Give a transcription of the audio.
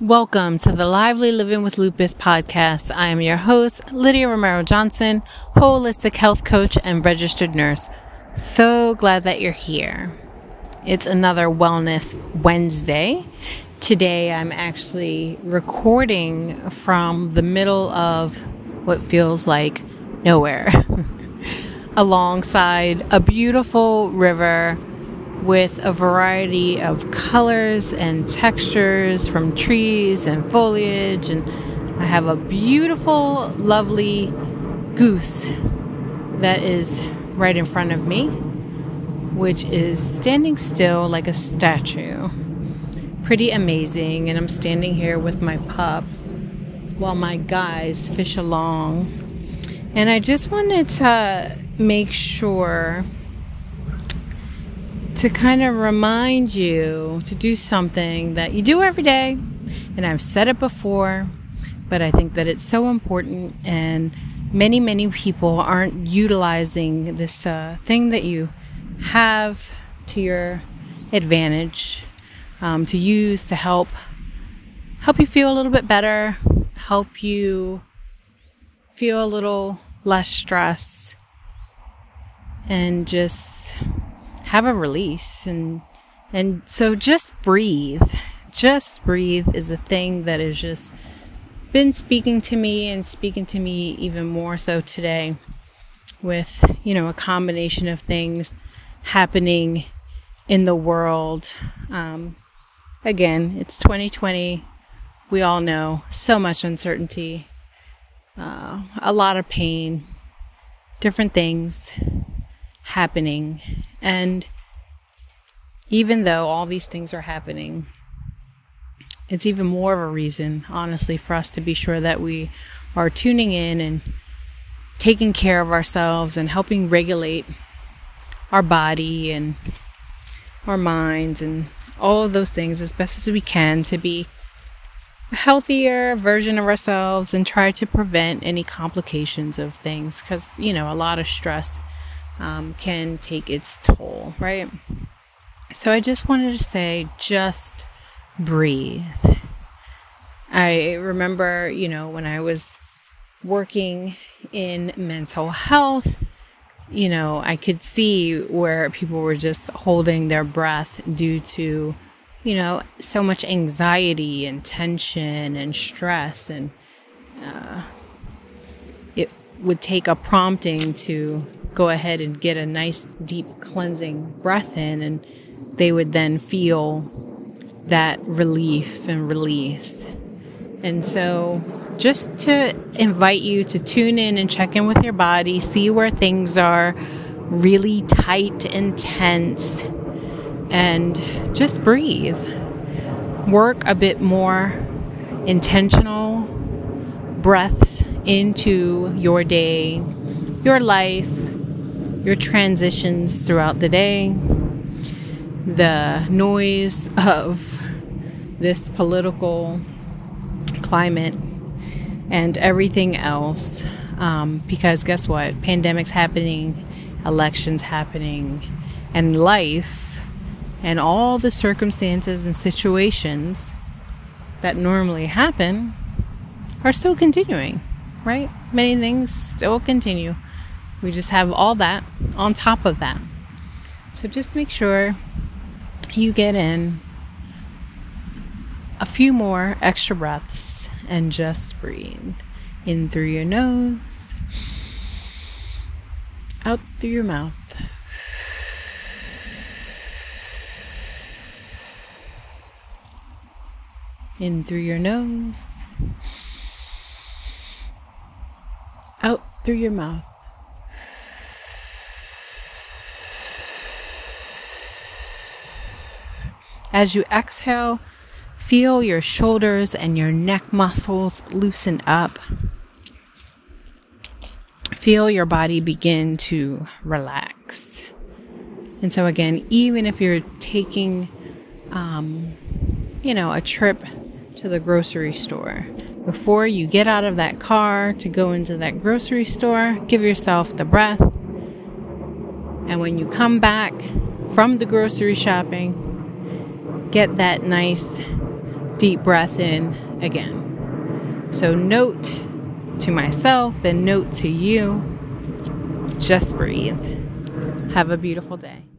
Welcome to the Lively Living with Lupus podcast. I am your host, Lydia Romero Johnson, holistic health coach and registered nurse. So glad that you're here. It's another Wellness Wednesday. Today I'm actually recording from the middle of what feels like nowhere, alongside a beautiful river with a variety of colors and textures from trees and foliage. And I have a beautiful, lovely goose that is right in front of me, which is standing still like a statue. Pretty amazing. And I'm standing here with my pup while my guys fish along. And I just wanted to make sure to kind of remind you to do something that you do every day. And I've said it before, but I think that it's so important, and many, many people aren't utilizing this uh, thing that you have to your advantage um, to use to help help you feel a little bit better, help you feel a little less stressed, and just have a release and and so just breathe. Just breathe is a thing that has just been speaking to me and speaking to me even more so today with you know a combination of things happening in the world. Um, again it's 2020 we all know so much uncertainty uh, a lot of pain different things happening. And even though all these things are happening, it's even more of a reason, honestly, for us to be sure that we are tuning in and taking care of ourselves and helping regulate our body and our minds and all of those things as best as we can to be a healthier version of ourselves and try to prevent any complications of things because, you know, a lot of stress um, can take its toll, right? So I just wanted to say, just breathe. I remember, you know, when I was working in mental health, you know, I could see where people were just holding their breath due to, you know, so much anxiety and tension and stress. And uh, it would take a prompting to go ahead and get a nice deep cleansing breath in and they would then feel that relief and release. And so just to invite you to tune in and check in with your body, see where things are really tight and tense and just breathe. Work a bit more intentional breaths into your day, your life, your transitions throughout the day, the noise of this political climate, and everything else. Um, because guess what? Pandemics happening, elections happening, and life and all the circumstances and situations that normally happen are still continuing, right? Many things still continue. We just have all that on top of that. So just make sure you get in a few more extra breaths and just breathe in through your nose, out through your mouth. In through your nose, out through your mouth. As you exhale, feel your shoulders and your neck muscles loosen up. Feel your body begin to relax. And so, again, even if you're taking, um, you know, a trip to the grocery store, before you get out of that car to go into that grocery store, give yourself the breath. And when you come back from the grocery shopping, get that nice deep breath in again. So, note to myself and note to you just breathe. Have a beautiful day.